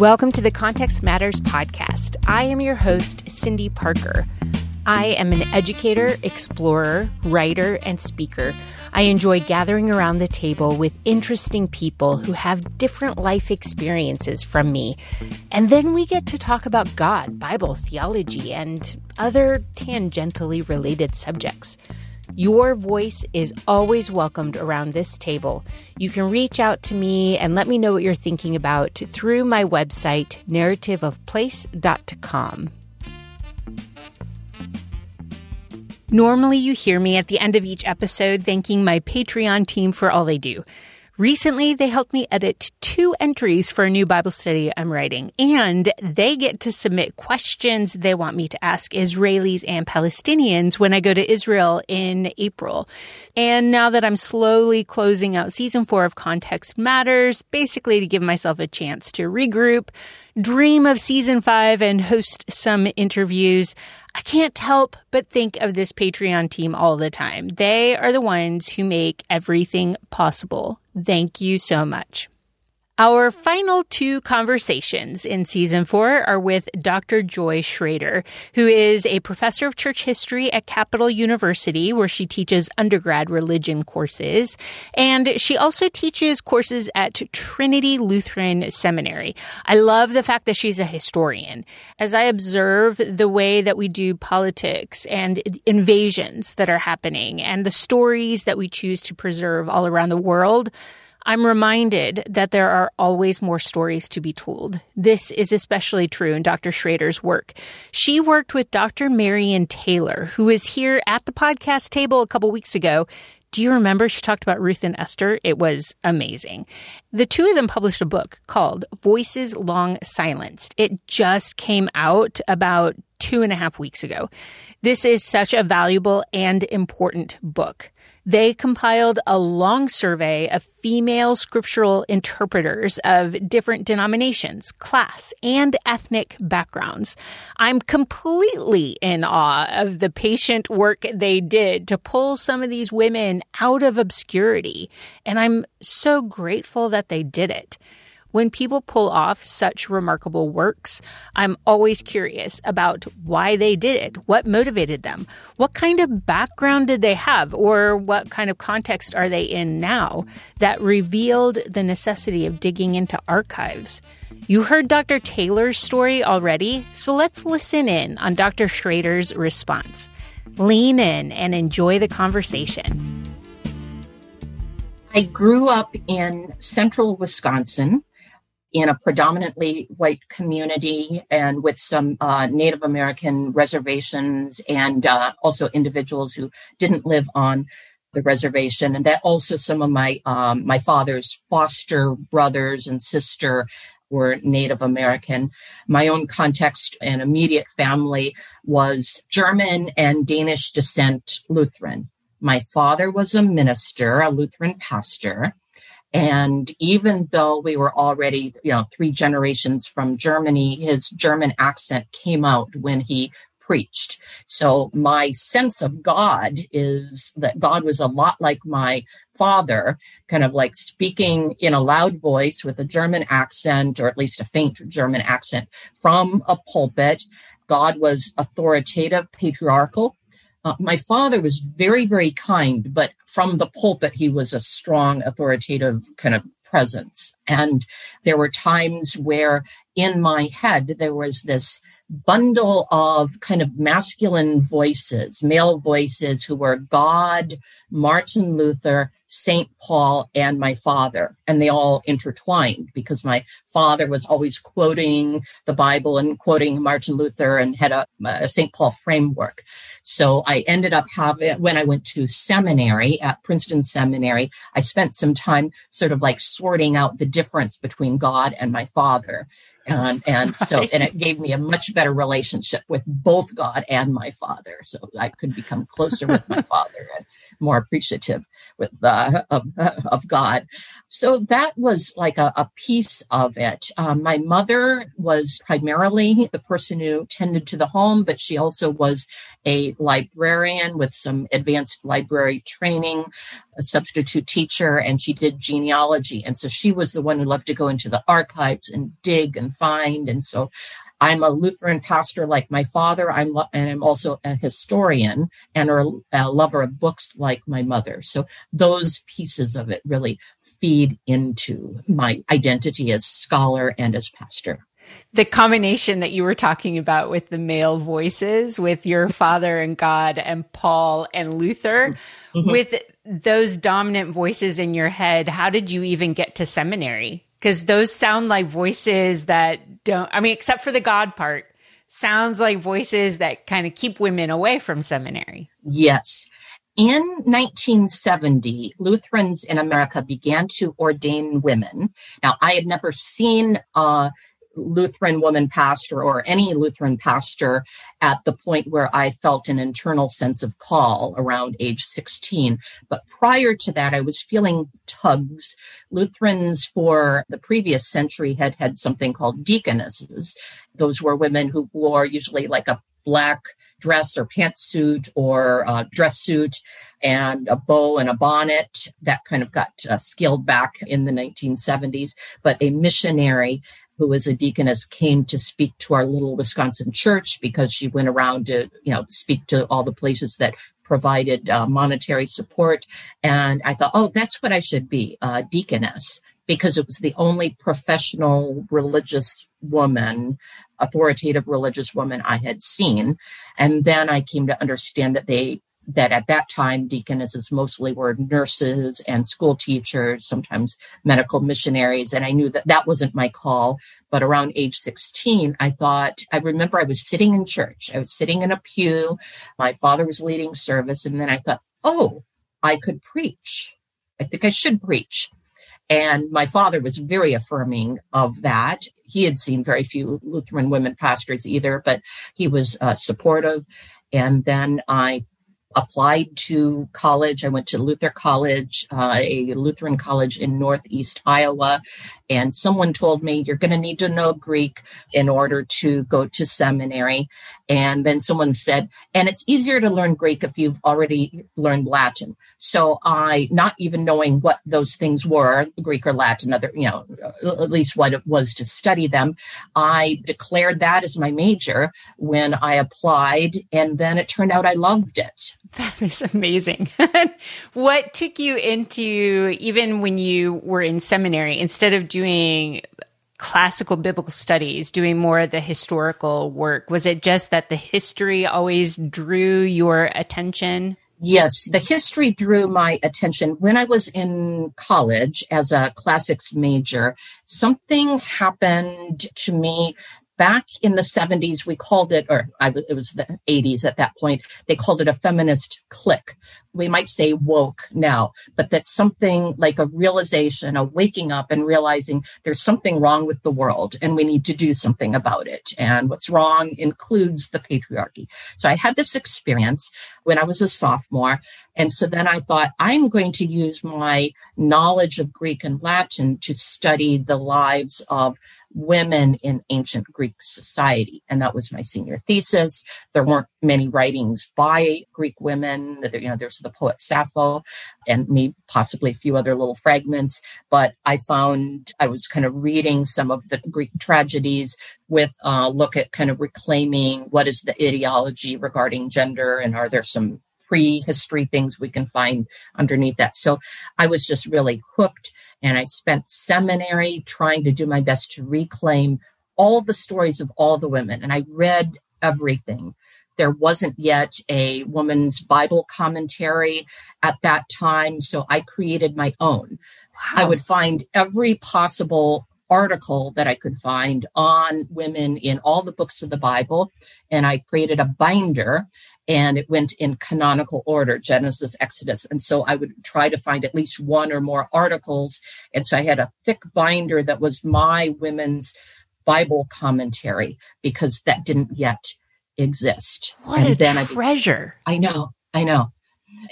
Welcome to the Context Matters podcast. I am your host, Cindy Parker. I am an educator, explorer, writer, and speaker. I enjoy gathering around the table with interesting people who have different life experiences from me. And then we get to talk about God, Bible, theology, and other tangentially related subjects. Your voice is always welcomed around this table. You can reach out to me and let me know what you're thinking about through my website, narrativeofplace.com. Normally, you hear me at the end of each episode thanking my Patreon team for all they do. Recently, they helped me edit two entries for a new Bible study I'm writing, and they get to submit questions they want me to ask Israelis and Palestinians when I go to Israel in April. And now that I'm slowly closing out season four of Context Matters, basically to give myself a chance to regroup, dream of season five, and host some interviews, I can't help but think of this Patreon team all the time. They are the ones who make everything possible. Thank you so much. Our final two conversations in season four are with Dr. Joy Schroeder, who is a professor of church history at Capital University, where she teaches undergrad religion courses. And she also teaches courses at Trinity Lutheran Seminary. I love the fact that she's a historian. As I observe the way that we do politics and invasions that are happening and the stories that we choose to preserve all around the world, I'm reminded that there are always more stories to be told. This is especially true in Dr. Schroeder's work. She worked with Dr. Marion Taylor, who was here at the podcast table a couple weeks ago. Do you remember she talked about Ruth and Esther? It was amazing. The two of them published a book called Voices Long Silenced. It just came out about two and a half weeks ago. This is such a valuable and important book. They compiled a long survey of female scriptural interpreters of different denominations, class, and ethnic backgrounds. I'm completely in awe of the patient work they did to pull some of these women out of obscurity. And I'm so grateful that they did it. When people pull off such remarkable works, I'm always curious about why they did it, what motivated them, what kind of background did they have, or what kind of context are they in now that revealed the necessity of digging into archives. You heard Dr. Taylor's story already, so let's listen in on Dr. Schroeder's response. Lean in and enjoy the conversation. I grew up in central Wisconsin in a predominantly white community and with some uh, Native American reservations and uh, also individuals who didn't live on the reservation. And that also some of my um, my father's foster brothers and sister were Native American. My own context and immediate family was German and Danish descent Lutheran. My father was a minister, a Lutheran pastor. And even though we were already, you know, three generations from Germany, his German accent came out when he preached. So my sense of God is that God was a lot like my father, kind of like speaking in a loud voice with a German accent, or at least a faint German accent from a pulpit. God was authoritative, patriarchal, uh, my father was very, very kind, but from the pulpit, he was a strong, authoritative kind of presence. And there were times where in my head, there was this bundle of kind of masculine voices, male voices who were God, Martin Luther, St. Paul and my father, and they all intertwined because my father was always quoting the Bible and quoting Martin Luther and had a, a St. Paul framework. So I ended up having, when I went to seminary at Princeton Seminary, I spent some time sort of like sorting out the difference between God and my father. And, and so, and it gave me a much better relationship with both God and my father. So I could become closer with my father. And, more appreciative with of, of, God. So that was like a, a piece of it. Um, my mother was primarily the person who tended to the home, but she also was a librarian with some advanced library training, a substitute teacher, and she did genealogy. And so she was the one who loved to go into the archives and dig and find. And so I'm a Lutheran pastor like my father. I'm and I'm also a historian and a, a lover of books like my mother. So those pieces of it really feed into my identity as scholar and as pastor the combination that you were talking about with the male voices with your father and God and Paul and Luther mm-hmm. with those dominant voices in your head how did you even get to seminary because those sound like voices that don't, I mean, except for the God part, sounds like voices that kind of keep women away from seminary. Yes. In 1970, Lutherans in America began to ordain women. Now, I had never seen uh, Lutheran woman pastor or any Lutheran pastor at the point where I felt an internal sense of call around age 16. But prior to that, I was feeling tugs. Lutherans for the previous century had had something called deaconesses. Those were women who wore usually like a black dress or pantsuit or uh, dress suit and a bow and a bonnet. That kind of got uh, scaled back in the 1970s. But a missionary who was a deaconess, came to speak to our little Wisconsin church because she went around to, you know, speak to all the places that provided uh, monetary support. And I thought, oh, that's what I should be, a deaconess, because it was the only professional religious woman, authoritative religious woman I had seen. And then I came to understand that they that at that time deaconesses mostly were nurses and school teachers sometimes medical missionaries and i knew that that wasn't my call. But around age 16 i thought i remember i was sitting in church. I was sitting in a pew. My father was leading service and then i thought oh i could preach. I think i should preach. And my father was very affirming of that. He had seen very few Lutheran women pastors either, but he was uh, supportive. And then I applied to college. I went to Luther College, uh, a Lutheran college in Northeast Iowa. And someone told me, you're going to need to know Greek in order to go to seminary. And then someone said, and it's easier to learn Greek if you've already learned Latin. So I, not even knowing what those things were, Greek or Latin, other, you know, at least what it was to study them, I declared that as my major when I applied. And then it turned out I loved it. That is amazing. what took you into, even when you were in seminary, instead of doing classical biblical studies, doing more of the historical work? Was it just that the history always drew your attention? Yes, the history drew my attention. When I was in college as a classics major, something happened to me back in the 70s, we called it, or I, it was the 80s at that point, they called it a feminist click. We might say woke now, but that's something like a realization, a waking up and realizing there's something wrong with the world and we need to do something about it. And what's wrong includes the patriarchy. So I had this experience when I was a sophomore. And so then I thought, I'm going to use my knowledge of Greek and Latin to study the lives of women in ancient Greek society. And that was my senior thesis. There weren't many writings by Greek women. You know, there's the poet Sappho and me, possibly a few other little fragments. But I found I was kind of reading some of the Greek tragedies with a look at kind of reclaiming what is the ideology regarding gender and are there some prehistory things we can find underneath that. So I was just really hooked and I spent seminary trying to do my best to reclaim all the stories of all the women. And I read everything. There wasn't yet a woman's Bible commentary at that time. So I created my own. Wow. I would find every possible article that I could find on women in all the books of the Bible. And I created a binder and it went in canonical order Genesis, Exodus. And so I would try to find at least one or more articles. And so I had a thick binder that was my women's Bible commentary because that didn't yet exist. What and a then treasure. I, I know, I know.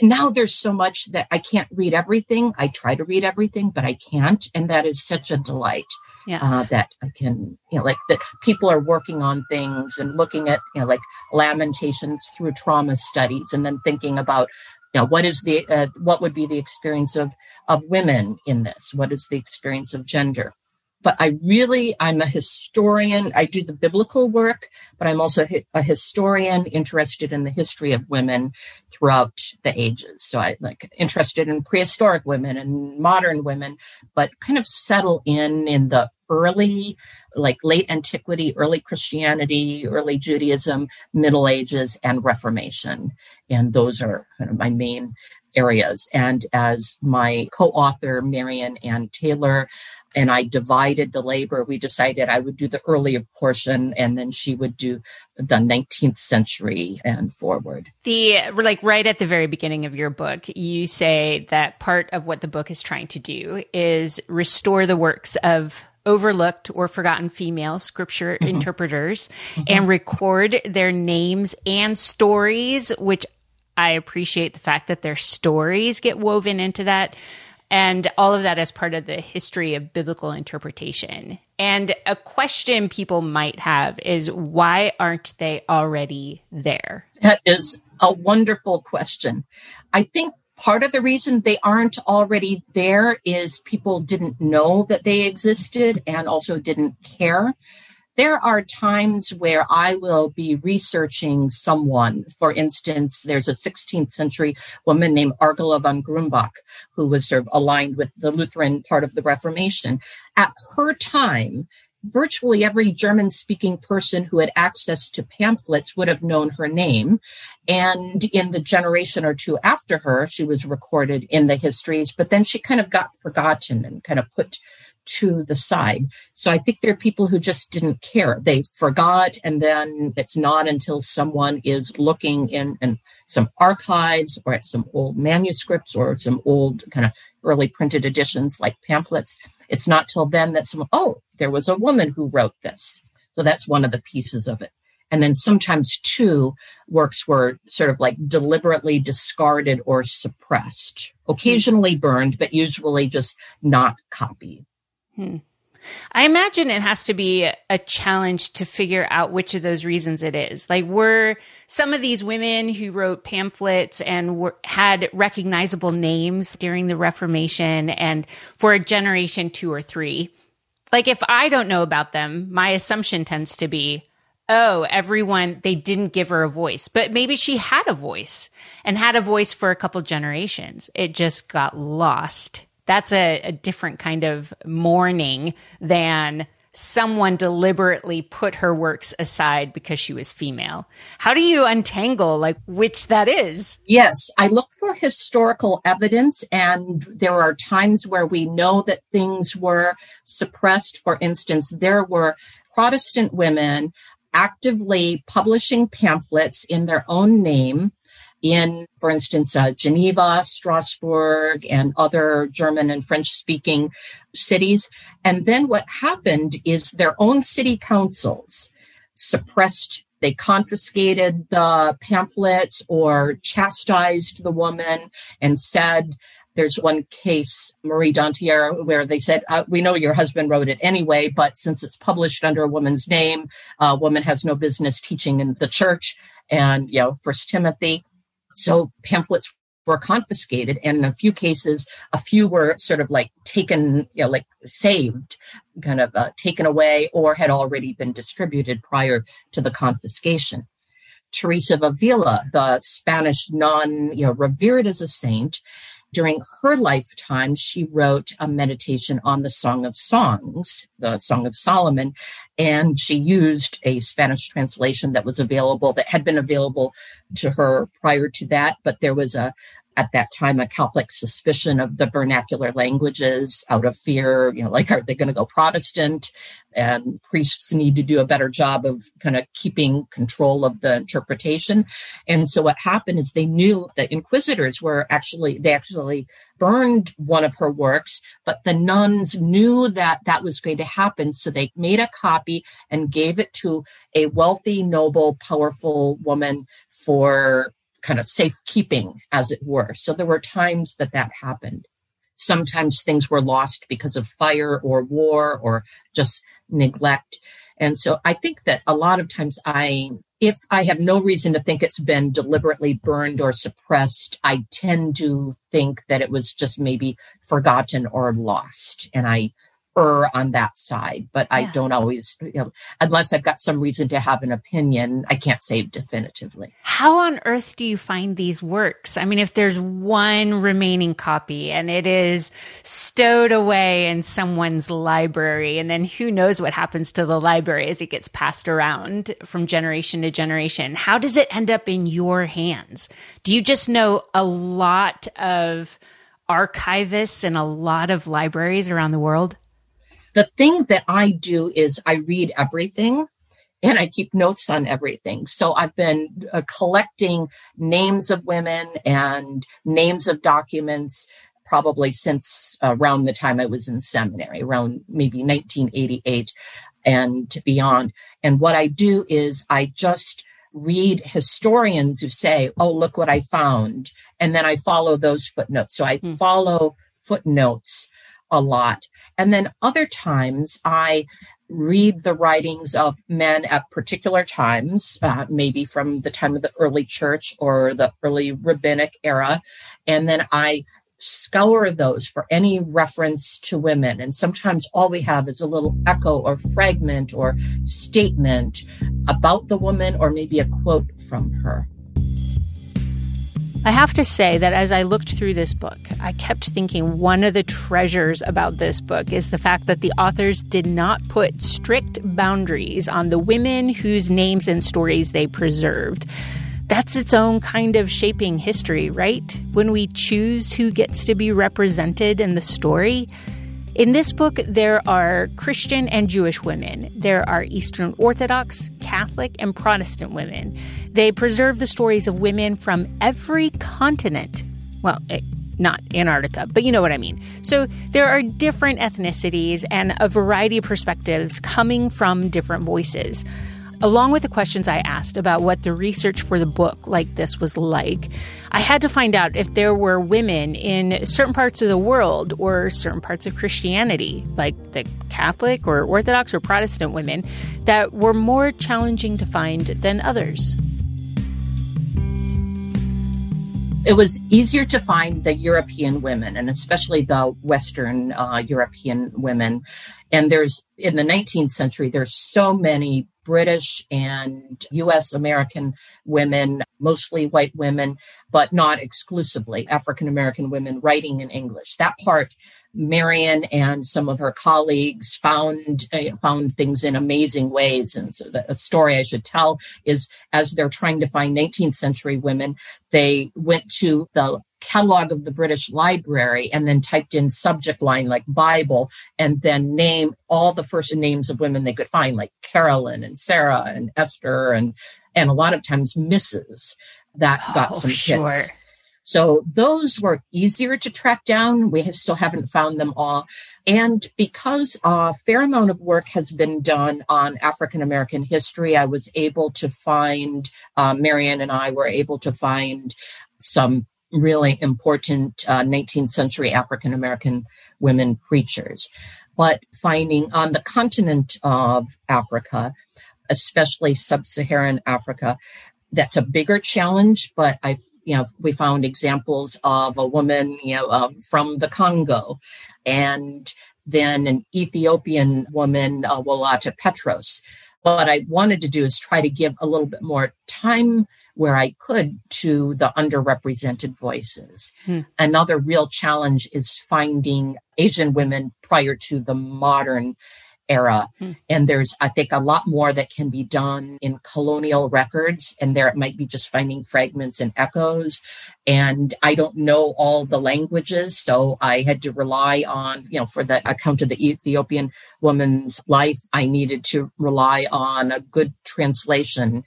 Now there's so much that I can't read everything. I try to read everything, but I can't. And that is such a delight. Yeah. Uh, that I can, you know, like that people are working on things and looking at, you know, like lamentations through trauma studies and then thinking about, you know, what is the, uh, what would be the experience of, of women in this? What is the experience of gender? But I really, I'm a historian. I do the biblical work, but I'm also a historian interested in the history of women throughout the ages. So I like interested in prehistoric women and modern women, but kind of settle in in the early, like late antiquity, early Christianity, early Judaism, Middle Ages, and Reformation. And those are kind of my main areas. And as my co-author, Marion Ann Taylor, and I divided the labor. We decided I would do the earlier portion and then she would do the 19th century and forward. The like right at the very beginning of your book, you say that part of what the book is trying to do is restore the works of overlooked or forgotten female scripture mm-hmm. interpreters mm-hmm. and record their names and stories, which I appreciate the fact that their stories get woven into that and all of that as part of the history of biblical interpretation. And a question people might have is why aren't they already there? That is a wonderful question. I think part of the reason they aren't already there is people didn't know that they existed and also didn't care there are times where I will be researching someone. For instance, there's a 16th century woman named Argula von Grumbach, who was sort of aligned with the Lutheran part of the Reformation. At her time, virtually every German speaking person who had access to pamphlets would have known her name. And in the generation or two after her, she was recorded in the histories, but then she kind of got forgotten and kind of put to the side. So I think there are people who just didn't care. They forgot. And then it's not until someone is looking in, in some archives or at some old manuscripts or some old kind of early printed editions like pamphlets. It's not till then that someone, oh, there was a woman who wrote this. So that's one of the pieces of it. And then sometimes two works were sort of like deliberately discarded or suppressed, hmm. occasionally burned, but usually just not copied. Hmm. I imagine it has to be a challenge to figure out which of those reasons it is. Like, were some of these women who wrote pamphlets and were, had recognizable names during the Reformation and for a generation two or three? Like, if I don't know about them, my assumption tends to be, oh, everyone, they didn't give her a voice, but maybe she had a voice and had a voice for a couple generations. It just got lost that's a, a different kind of mourning than someone deliberately put her works aside because she was female. How do you untangle like which that is? Yes, I look for historical evidence and there are times where we know that things were suppressed. For instance, there were Protestant women actively publishing pamphlets in their own name in, for instance, uh, Geneva, Strasbourg, and other German and French speaking cities. And then what happened is their own city councils suppressed, they confiscated the pamphlets or chastised the woman and said, there's one case, Marie Dentière, where they said, uh, "We know your husband wrote it anyway, but since it's published under a woman's name, a woman has no business teaching in the church." And you know, First Timothy, so pamphlets were confiscated and in a few cases a few were sort of like taken you know like saved kind of uh, taken away or had already been distributed prior to the confiscation. Teresa of avila the spanish nun you know revered as a saint during her lifetime, she wrote a meditation on the Song of Songs, the Song of Solomon, and she used a Spanish translation that was available, that had been available to her prior to that, but there was a at that time a Catholic suspicion of the vernacular languages out of fear, you know, like, are they going to go Protestant? And priests need to do a better job of kind of keeping control of the interpretation. And so what happened is they knew that inquisitors were actually, they actually burned one of her works, but the nuns knew that that was going to happen. So they made a copy and gave it to a wealthy, noble, powerful woman for kind of safekeeping, as it were. So there were times that that happened. Sometimes things were lost because of fire or war or just neglect. And so I think that a lot of times I, if I have no reason to think it's been deliberately burned or suppressed, I tend to think that it was just maybe forgotten or lost. And I err on that side, but yeah. I don't always, you know, unless I've got some reason to have an opinion, I can't say definitively. How on earth do you find these works? I mean, if there's one remaining copy and it is stowed away in someone's library, and then who knows what happens to the library as it gets passed around from generation to generation, how does it end up in your hands? Do you just know a lot of archivists and a lot of libraries around the world? The thing that I do is I read everything and I keep notes on everything. So I've been uh, collecting names of women and names of documents probably since uh, around the time I was in seminary, around maybe 1988 and beyond. And what I do is I just read historians who say, Oh, look what I found. And then I follow those footnotes. So I hmm. follow footnotes a lot. And then other times I read the writings of men at particular times, uh, maybe from the time of the early church or the early rabbinic era. And then I scour those for any reference to women. And sometimes all we have is a little echo or fragment or statement about the woman or maybe a quote from her. I have to say that as I looked through this book, I kept thinking one of the treasures about this book is the fact that the authors did not put strict boundaries on the women whose names and stories they preserved. That's its own kind of shaping history, right? When we choose who gets to be represented in the story, in this book, there are Christian and Jewish women. There are Eastern Orthodox, Catholic, and Protestant women. They preserve the stories of women from every continent. Well, eh, not Antarctica, but you know what I mean. So there are different ethnicities and a variety of perspectives coming from different voices. Along with the questions I asked about what the research for the book like this was like, I had to find out if there were women in certain parts of the world or certain parts of Christianity, like the Catholic or Orthodox or Protestant women, that were more challenging to find than others. it was easier to find the European women and especially the Western uh, European women. And there's in the 19th century, there's so many British and US American women, mostly white women, but not exclusively African American women writing in English. That part, Marion and some of her colleagues found uh, found things in amazing ways. And so the story I should tell is as they're trying to find 19th century women, they went to the catalog of the British Library and then typed in subject line like Bible and then name all the first names of women they could find, like Carolyn and Sarah and Esther and and a lot of times Mrs. That got oh, some sure. So those were easier to track down. We have, still haven't found them all. And because a fair amount of work has been done on African American history, I was able to find, uh, Marion and I were able to find some really important uh, 19th century African American women preachers. But finding on the continent of Africa, especially sub Saharan Africa, that's a bigger challenge. But I've, you know, we found examples of a woman, you know, uh, from the Congo and then an Ethiopian woman, uh, Walatta Petros. What I wanted to do is try to give a little bit more time where I could to the underrepresented voices. Hmm. Another real challenge is finding Asian women prior to the modern era. Hmm. And there's, I think, a lot more that can be done in colonial records. And there it might be just finding fragments and echoes. And I don't know all the languages. So I had to rely on, you know, for the account of the Ethiopian woman's life, I needed to rely on a good translation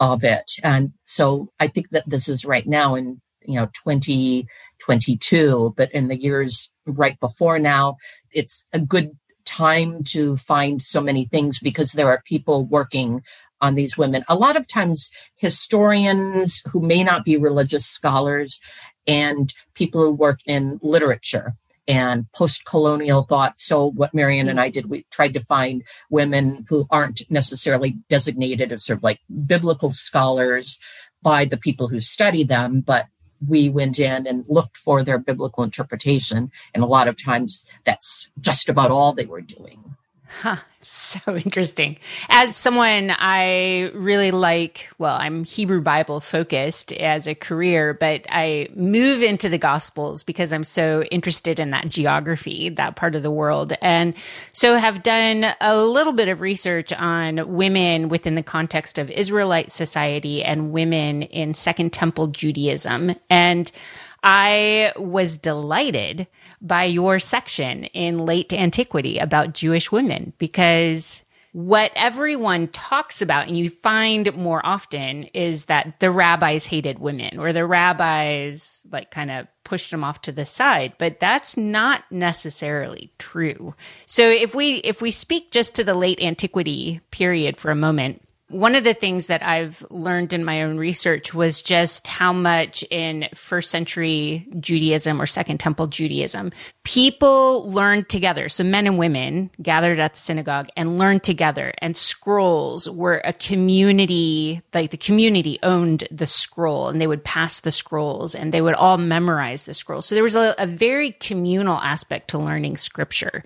of it. And so I think that this is right now in, you know, 2022, but in the years right before now, it's a good time to find so many things because there are people working on these women. A lot of times, historians who may not be religious scholars and people who work in literature and post colonial thought. So, what Marion and I did, we tried to find women who aren't necessarily designated as sort of like biblical scholars by the people who study them, but we went in and looked for their biblical interpretation. And a lot of times that's just about all they were doing. So interesting. As someone I really like, well, I'm Hebrew Bible focused as a career, but I move into the Gospels because I'm so interested in that geography, that part of the world. And so have done a little bit of research on women within the context of Israelite society and women in Second Temple Judaism. And I was delighted by your section in late antiquity about Jewish women because what everyone talks about and you find more often is that the rabbis hated women or the rabbis like kind of pushed them off to the side but that's not necessarily true. So if we if we speak just to the late antiquity period for a moment one of the things that I've learned in my own research was just how much in first century Judaism or second temple Judaism, people learned together. So men and women gathered at the synagogue and learned together and scrolls were a community, like the community owned the scroll and they would pass the scrolls and they would all memorize the scrolls. So there was a, a very communal aspect to learning scripture.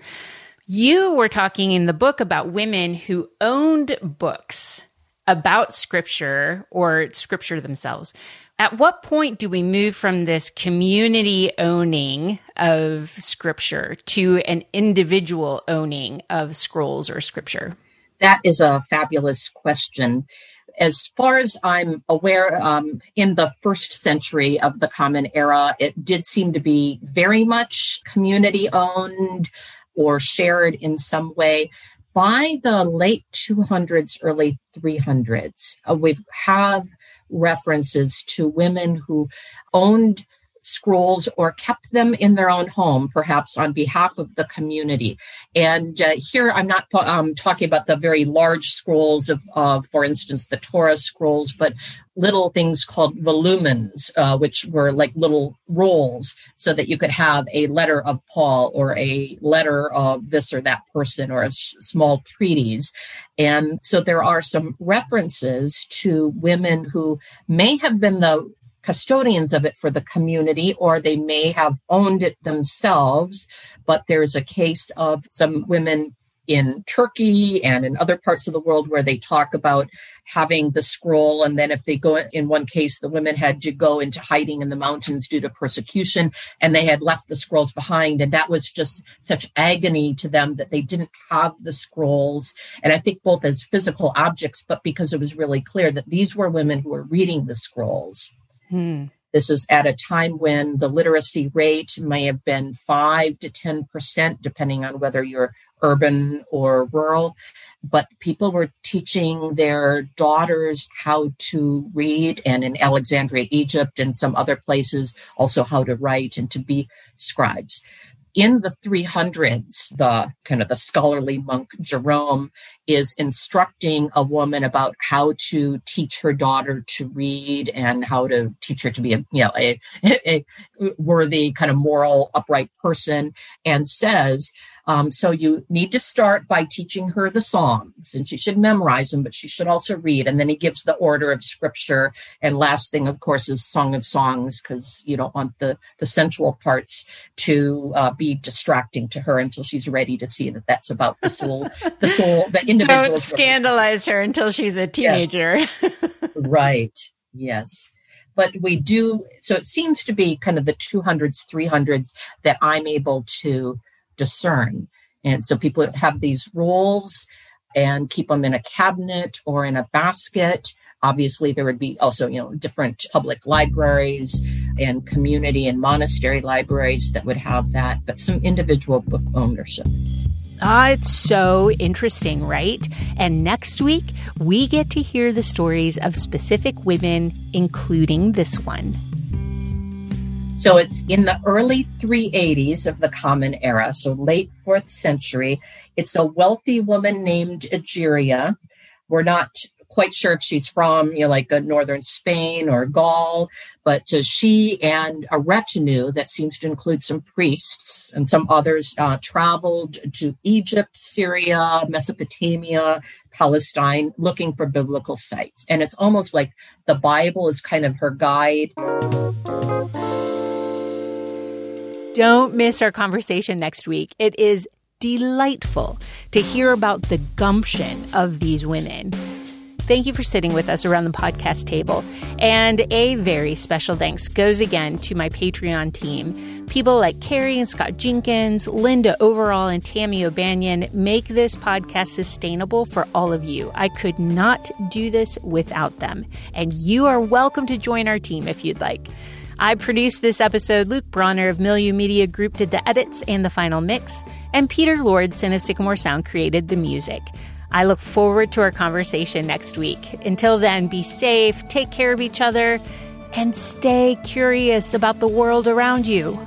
You were talking in the book about women who owned books about scripture or scripture themselves. At what point do we move from this community owning of scripture to an individual owning of scrolls or scripture? That is a fabulous question. As far as I'm aware, um, in the first century of the Common Era, it did seem to be very much community owned or shared in some way by the late 200s, early 300s, uh, we have references to women who owned scrolls or kept them in their own home, perhaps on behalf of the community. And uh, here I'm not um, talking about the very large scrolls of, for instance, the Torah scrolls, but little things called volumens, uh, which were like little rolls, so that you could have a letter of Paul or a letter of this or that person or a sh- small treatise. And so there are some references to women who may have been the custodians of it for the community, or they may have owned it themselves. But there's a case of some women in Turkey and in other parts of the world where they talk about having the scroll. And then, if they go in one case, the women had to go into hiding in the mountains due to persecution, and they had left the scrolls behind. And that was just such agony to them that they didn't have the scrolls. And I think both as physical objects, but because it was really clear that these were women who were reading the scrolls. Hmm. This is at a time when the literacy rate may have been 5 to 10%, depending on whether you're urban or rural. But people were teaching their daughters how to read, and in Alexandria, Egypt, and some other places, also how to write and to be scribes in the 300s, the kind of the scholarly monk Jerome is instructing a woman about how to teach her daughter to read and how to teach her to be a, you know, a, a worthy kind of moral upright person and says, um, so you need to start by teaching her the Psalms, and she should memorize them, but she should also read. And then he gives the order of scripture. And last thing, of course, is Song of Songs, because you don't want the the sensual parts to uh, be distracting to her until she's ready to see that that's about the soul, the soul, the individual. Don't scandalize her until she's a teenager. Yes. right. Yes but we do so it seems to be kind of the 200s 300s that i'm able to discern. And so people have these rules and keep them in a cabinet or in a basket. Obviously, there would be also, you know, different public libraries and community and monastery libraries that would have that, but some individual book ownership. Ah, it's so interesting, right? And next week, we get to hear the stories of specific women, including this one. So it's in the early 380s of the Common Era, so late fourth century. It's a wealthy woman named Egeria. We're not quite sure if she's from, you know, like a northern Spain or Gaul, but uh, she and a retinue that seems to include some priests and some others uh, traveled to Egypt, Syria, Mesopotamia, Palestine, looking for biblical sites. And it's almost like the Bible is kind of her guide. Don't miss our conversation next week. It is delightful to hear about the gumption of these women. Thank you for sitting with us around the podcast table. And a very special thanks goes again to my Patreon team. People like Carrie and Scott Jenkins, Linda Overall, and Tammy O'Banion make this podcast sustainable for all of you. I could not do this without them. And you are welcome to join our team if you'd like. I produced this episode. Luke Bronner of Milieu Media Group did the edits and the final mix, and Peter Lordson of Sycamore Sound created the music. I look forward to our conversation next week. Until then, be safe, take care of each other, and stay curious about the world around you.